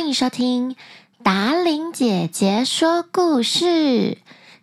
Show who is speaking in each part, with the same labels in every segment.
Speaker 1: 欢迎收听达伶姐姐说故事。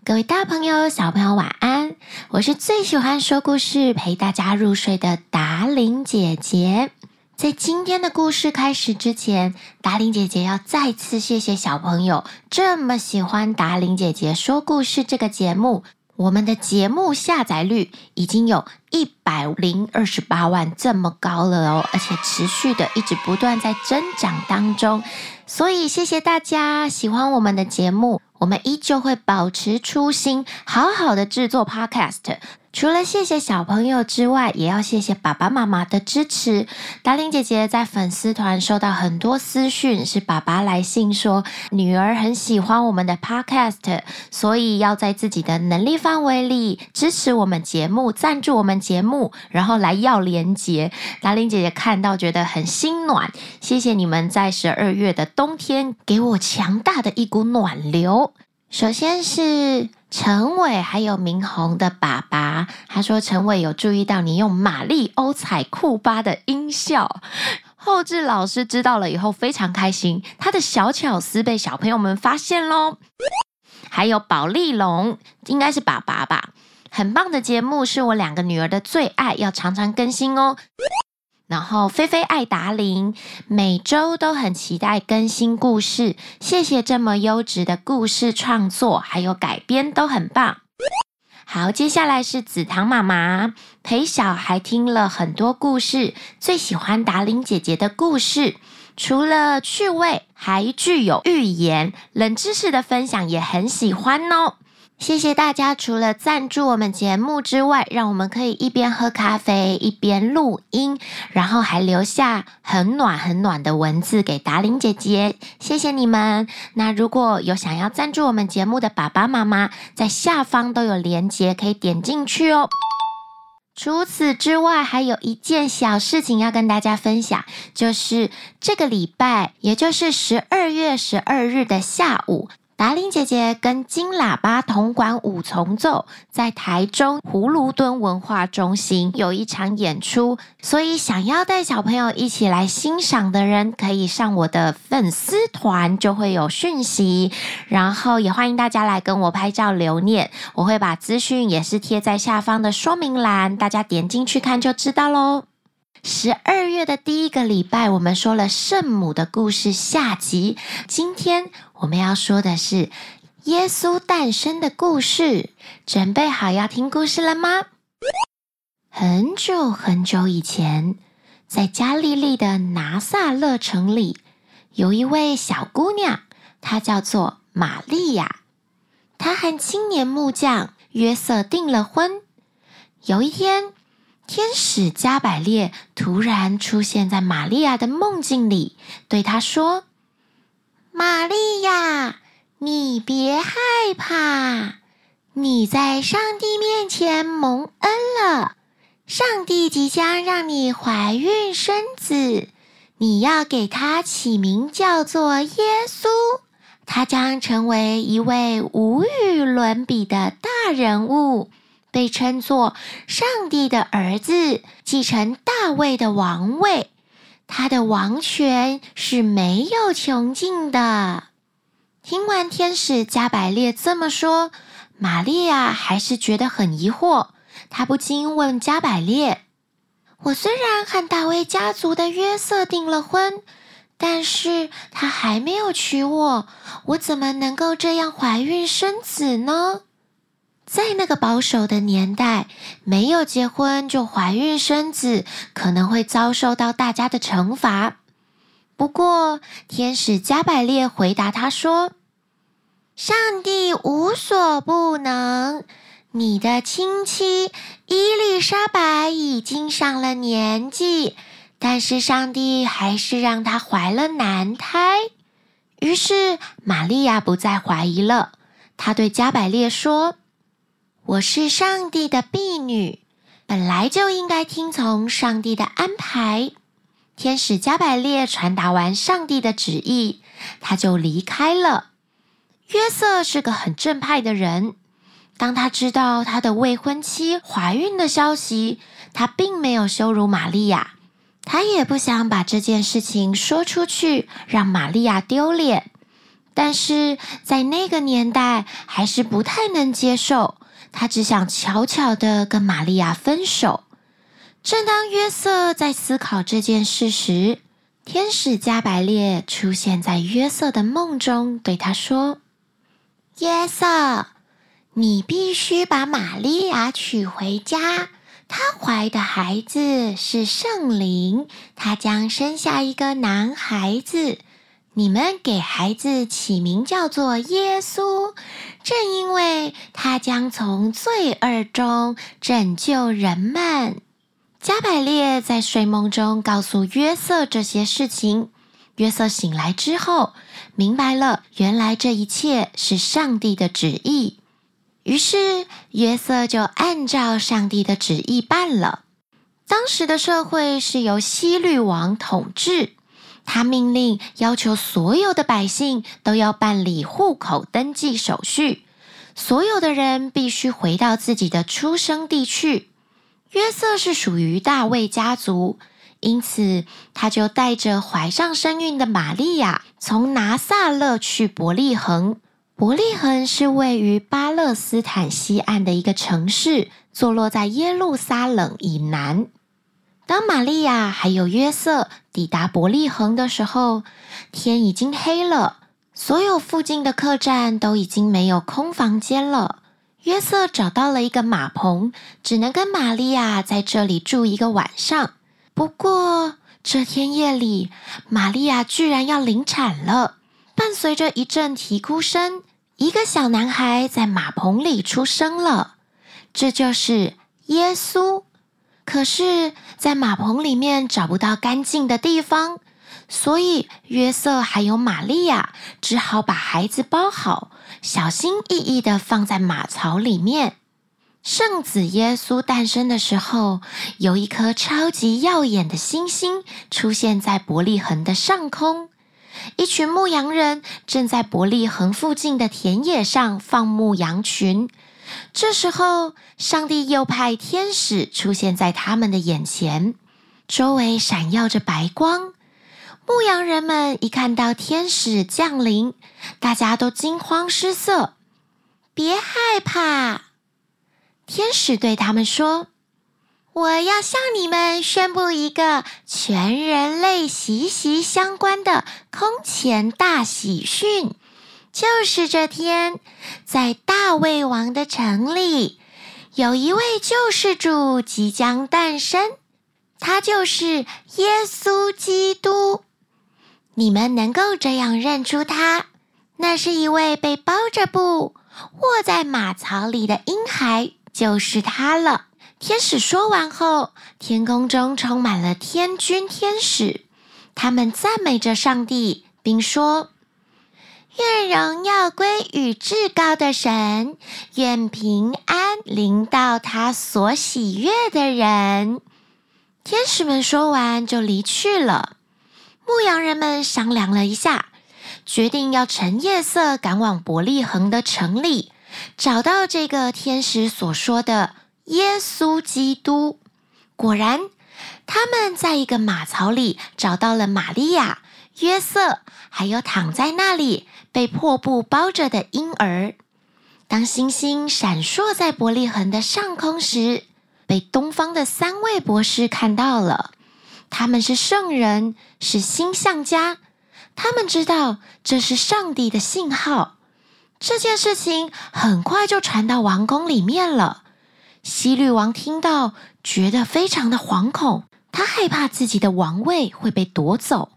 Speaker 1: 各位大朋友、小朋友，晚安！我是最喜欢说故事、陪大家入睡的达伶姐姐。在今天的故事开始之前，达伶姐姐要再次谢谢小朋友这么喜欢达伶姐姐说故事这个节目。我们的节目下载率已经有一百零二十八万这么高了哦，而且持续的一直不断在增长当中，所以谢谢大家喜欢我们的节目，我们依旧会保持初心，好好的制作 Podcast。除了谢谢小朋友之外，也要谢谢爸爸妈妈的支持。达伶姐姐在粉丝团收到很多私讯，是爸爸来信说女儿很喜欢我们的 Podcast，所以要在自己的能力范围里支持我们节目，赞助我们节目，然后来要连结。达伶姐姐看到觉得很心暖，谢谢你们在十二月的冬天给我强大的一股暖流。首先是。陈伟还有明宏的爸爸，他说陈伟有注意到你用马里欧踩库巴的音效，后置老师知道了以后非常开心，他的小巧思被小朋友们发现喽。还有宝丽龙，应该是爸爸吧，很棒的节目，是我两个女儿的最爱，要常常更新哦。然后，菲菲爱达伶，每周都很期待更新故事。谢谢这么优质的故事创作，还有改编都很棒。好，接下来是紫糖妈妈陪小孩听了很多故事，最喜欢达伶姐姐的故事，除了趣味，还具有寓言、冷知识的分享，也很喜欢哦。谢谢大家！除了赞助我们节目之外，让我们可以一边喝咖啡一边录音，然后还留下很暖很暖的文字给达玲姐姐，谢谢你们！那如果有想要赞助我们节目的爸爸妈妈，在下方都有链接可以点进去哦。除此之外，还有一件小事情要跟大家分享，就是这个礼拜，也就是十二月十二日的下午。达伶姐姐跟金喇叭铜管五重奏在台中葫芦墩文化中心有一场演出，所以想要带小朋友一起来欣赏的人，可以上我的粉丝团，就会有讯息。然后也欢迎大家来跟我拍照留念，我会把资讯也是贴在下方的说明栏，大家点进去看就知道喽。十二月的第一个礼拜，我们说了圣母的故事下集。今天我们要说的是耶稣诞生的故事。准备好要听故事了吗？很久很久以前，在加利利的拿撒勒城里，有一位小姑娘，她叫做玛利亚。她和青年木匠约瑟订了婚。有一天，天使加百列突然出现在玛利亚的梦境里，对她说：“玛利亚，你别害怕，你在上帝面前蒙恩了。上帝即将让你怀孕生子，你要给他起名叫做耶稣，他将成为一位无与伦比的大人物。”被称作上帝的儿子，继承大卫的王位，他的王权是没有穷尽的。听完天使加百列这么说，玛利亚还是觉得很疑惑。她不禁问加百列：“我虽然和大卫家族的约瑟订了婚，但是他还没有娶我，我怎么能够这样怀孕生子呢？”在那个保守的年代，没有结婚就怀孕生子，可能会遭受到大家的惩罚。不过，天使加百列回答他说：“上帝无所不能，你的亲戚伊丽莎白已经上了年纪，但是上帝还是让她怀了男胎。”于是，玛利亚不再怀疑了。她对加百列说。我是上帝的婢女，本来就应该听从上帝的安排。天使加百列传达完上帝的旨意，他就离开了。约瑟是个很正派的人，当他知道他的未婚妻怀孕的消息，他并没有羞辱玛利亚，他也不想把这件事情说出去，让玛利亚丢脸。但是在那个年代，还是不太能接受。他只想悄悄的跟玛利亚分手。正当约瑟在思考这件事时，天使加百列出现在约瑟的梦中，对他说：“约瑟，你必须把玛利亚娶回家。她怀的孩子是圣灵，她将生下一个男孩子。你们给孩子起名叫做耶稣，正因为他将从罪恶中拯救人们。”加百列在睡梦中告诉约瑟这些事情。约瑟醒来之后，明白了，原来这一切是上帝的旨意。于是，约瑟就按照上帝的旨意办了。当时的社会是由希律王统治，他命令要求所有的百姓都要办理户口登记手续，所有的人必须回到自己的出生地去。约瑟是属于大卫家族，因此他就带着怀上身孕的玛利亚，从拿撒勒去伯利恒。伯利恒是位于巴勒斯坦西岸的一个城市，坐落在耶路撒冷以南。当玛利亚还有约瑟抵达伯利恒的时候，天已经黑了，所有附近的客栈都已经没有空房间了。约瑟找到了一个马棚，只能跟玛利亚在这里住一个晚上。不过这天夜里，玛利亚居然要临产了，伴随着一阵啼哭声，一个小男孩在马棚里出生了。这就是耶稣。可是，在马棚里面找不到干净的地方。所以，约瑟还有玛利亚只好把孩子包好，小心翼翼地放在马槽里面。圣子耶稣诞生的时候，有一颗超级耀眼的星星出现在伯利恒的上空。一群牧羊人正在伯利恒附近的田野上放牧羊群。这时候，上帝又派天使出现在他们的眼前，周围闪耀着白光。牧羊人们一看到天使降临，大家都惊慌失色。别害怕，天使对他们说：“我要向你们宣布一个全人类息息相关的空前大喜讯，就是这天，在大卫王的城里，有一位救世主即将诞生，他就是耶稣基督。”你们能够这样认出他，那是一位被包着布卧在马槽里的婴孩，就是他了。天使说完后，天空中充满了天军天使，他们赞美着上帝，并说：“愿荣耀归与至高的神，愿平安临到他所喜悦的人。”天使们说完就离去了。牧羊人们商量了一下，决定要趁夜色赶往伯利恒的城里，找到这个天使所说的耶稣基督。果然，他们在一个马槽里找到了玛利亚、约瑟，还有躺在那里被破布包着的婴儿。当星星闪烁在伯利恒的上空时，被东方的三位博士看到了。他们是圣人，是星象家，他们知道这是上帝的信号。这件事情很快就传到王宫里面了。希律王听到，觉得非常的惶恐，他害怕自己的王位会被夺走，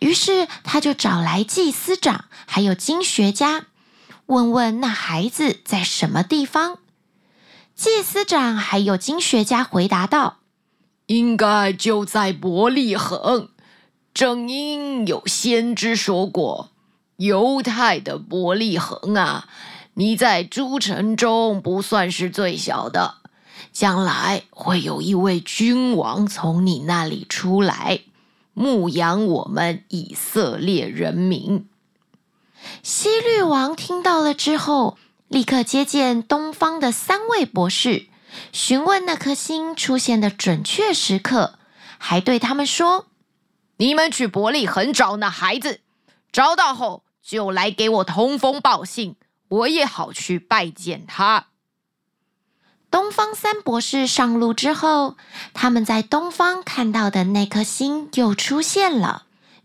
Speaker 1: 于是他就找来祭司长，还有经学家，问问那孩子在什么地方。祭司长还有经学家回答道。应该就在伯利恒，正因有先知说过：“犹太的伯利恒啊，你在诸城中不算是最小的，将来会有一位君王从你那里出来，牧养我们以色列人民。”希律王听到了之后，立刻接见东方的三位博士。询问那颗星出现的准确时刻，还对他们说：“
Speaker 2: 你们去伯利恒找那孩子，找到后就来给我通风报信，我也好去拜见他。”
Speaker 1: 东方三博士上路之后，他们在东方看到的那颗星又出现了。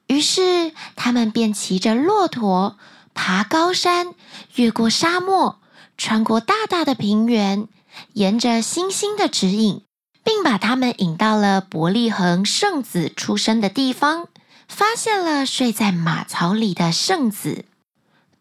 Speaker 1: 于是，他们便骑着骆驼，爬高山，越过沙漠，穿过大大的平原，沿着星星的指引，并把他们引到了伯利恒圣子出生的地方，发现了睡在马槽里的圣子。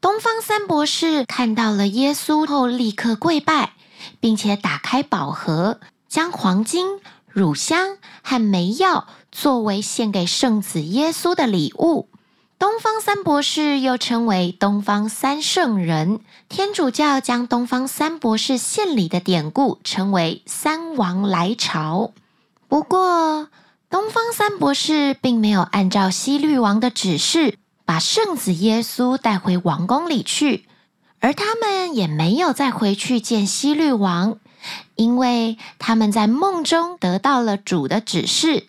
Speaker 1: 东方三博士看到了耶稣后，立刻跪拜。并且打开宝盒，将黄金、乳香和没药作为献给圣子耶稣的礼物。东方三博士又称为东方三圣人。天主教将东方三博士献礼的典故称为“三王来朝”。不过，东方三博士并没有按照西律王的指示，把圣子耶稣带回王宫里去。而他们也没有再回去见西律王，因为他们在梦中得到了主的指示，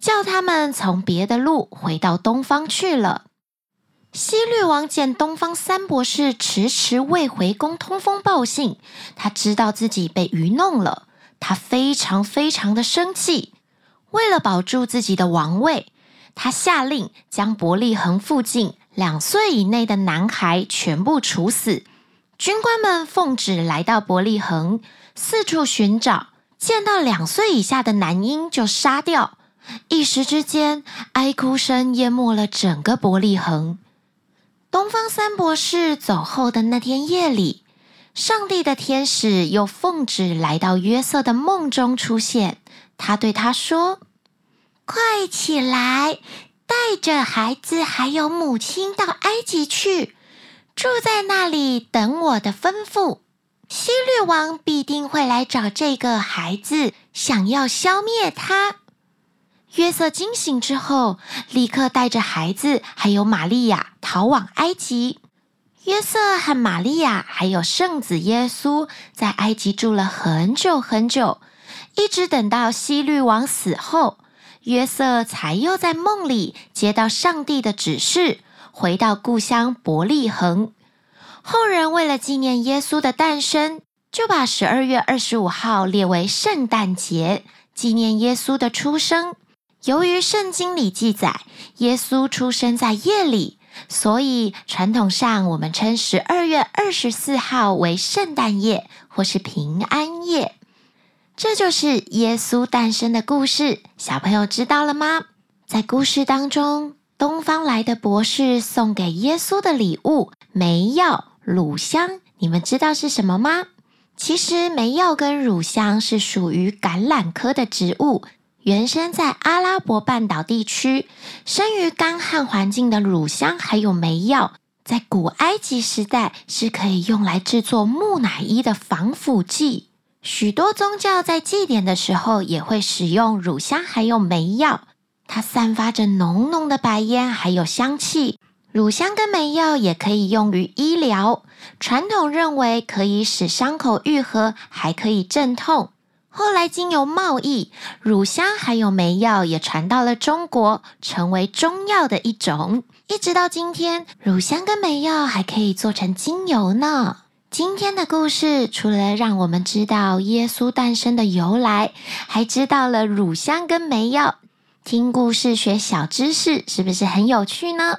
Speaker 1: 叫他们从别的路回到东方去了。西律王见东方三博士迟迟未回宫通风报信，他知道自己被愚弄了，他非常非常的生气。为了保住自己的王位，他下令将伯利恒附近两岁以内的男孩全部处死。军官们奉旨来到伯利恒，四处寻找，见到两岁以下的男婴就杀掉。一时之间，哀哭声淹没了整个伯利恒。东方三博士走后的那天夜里，上帝的天使又奉旨来到约瑟的梦中出现。他对他说：“快起来，带着孩子还有母亲到埃及去。”住在那里等我的吩咐。希律王必定会来找这个孩子，想要消灭他。约瑟惊醒之后，立刻带着孩子还有玛利亚逃往埃及。约瑟和玛利亚还有圣子耶稣在埃及住了很久很久，一直等到希律王死后，约瑟才又在梦里接到上帝的指示。回到故乡伯利恒，后人为了纪念耶稣的诞生，就把十二月二十五号列为圣诞节，纪念耶稣的出生。由于圣经里记载耶稣出生在夜里，所以传统上我们称十二月二十四号为圣诞夜或是平安夜。这就是耶稣诞生的故事，小朋友知道了吗？在故事当中。东方来的博士送给耶稣的礼物没药、乳香，你们知道是什么吗？其实没药跟乳香是属于橄榄科的植物，原生在阿拉伯半岛地区，生于干旱环境的乳香还有没药，在古埃及时代是可以用来制作木乃伊的防腐剂。许多宗教在祭典的时候也会使用乳香还有没药。它散发着浓浓的白烟，还有香气。乳香跟没药也可以用于医疗，传统认为可以使伤口愈合，还可以镇痛。后来经由贸易，乳香还有没药也传到了中国，成为中药的一种。一直到今天，乳香跟没药还可以做成精油呢。今天的故事除了让我们知道耶稣诞生的由来，还知道了乳香跟没药。听故事学小知识，是不是很有趣呢？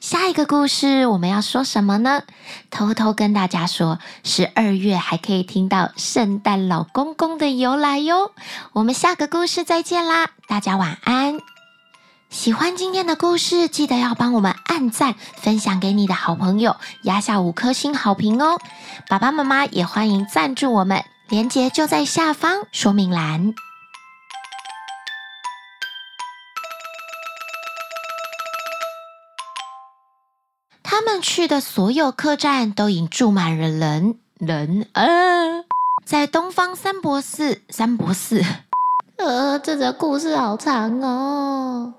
Speaker 1: 下一个故事我们要说什么呢？偷偷跟大家说，十二月还可以听到圣诞老公公的由来哟。我们下个故事再见啦，大家晚安。喜欢今天的故事，记得要帮我们按赞、分享给你的好朋友，压下五颗星好评哦。爸爸妈妈也欢迎赞助我们，链接就在下方说明栏。他们去的所有客栈都已经住满了人人啊！在东方三博士三博士，呃，这个故事好长哦。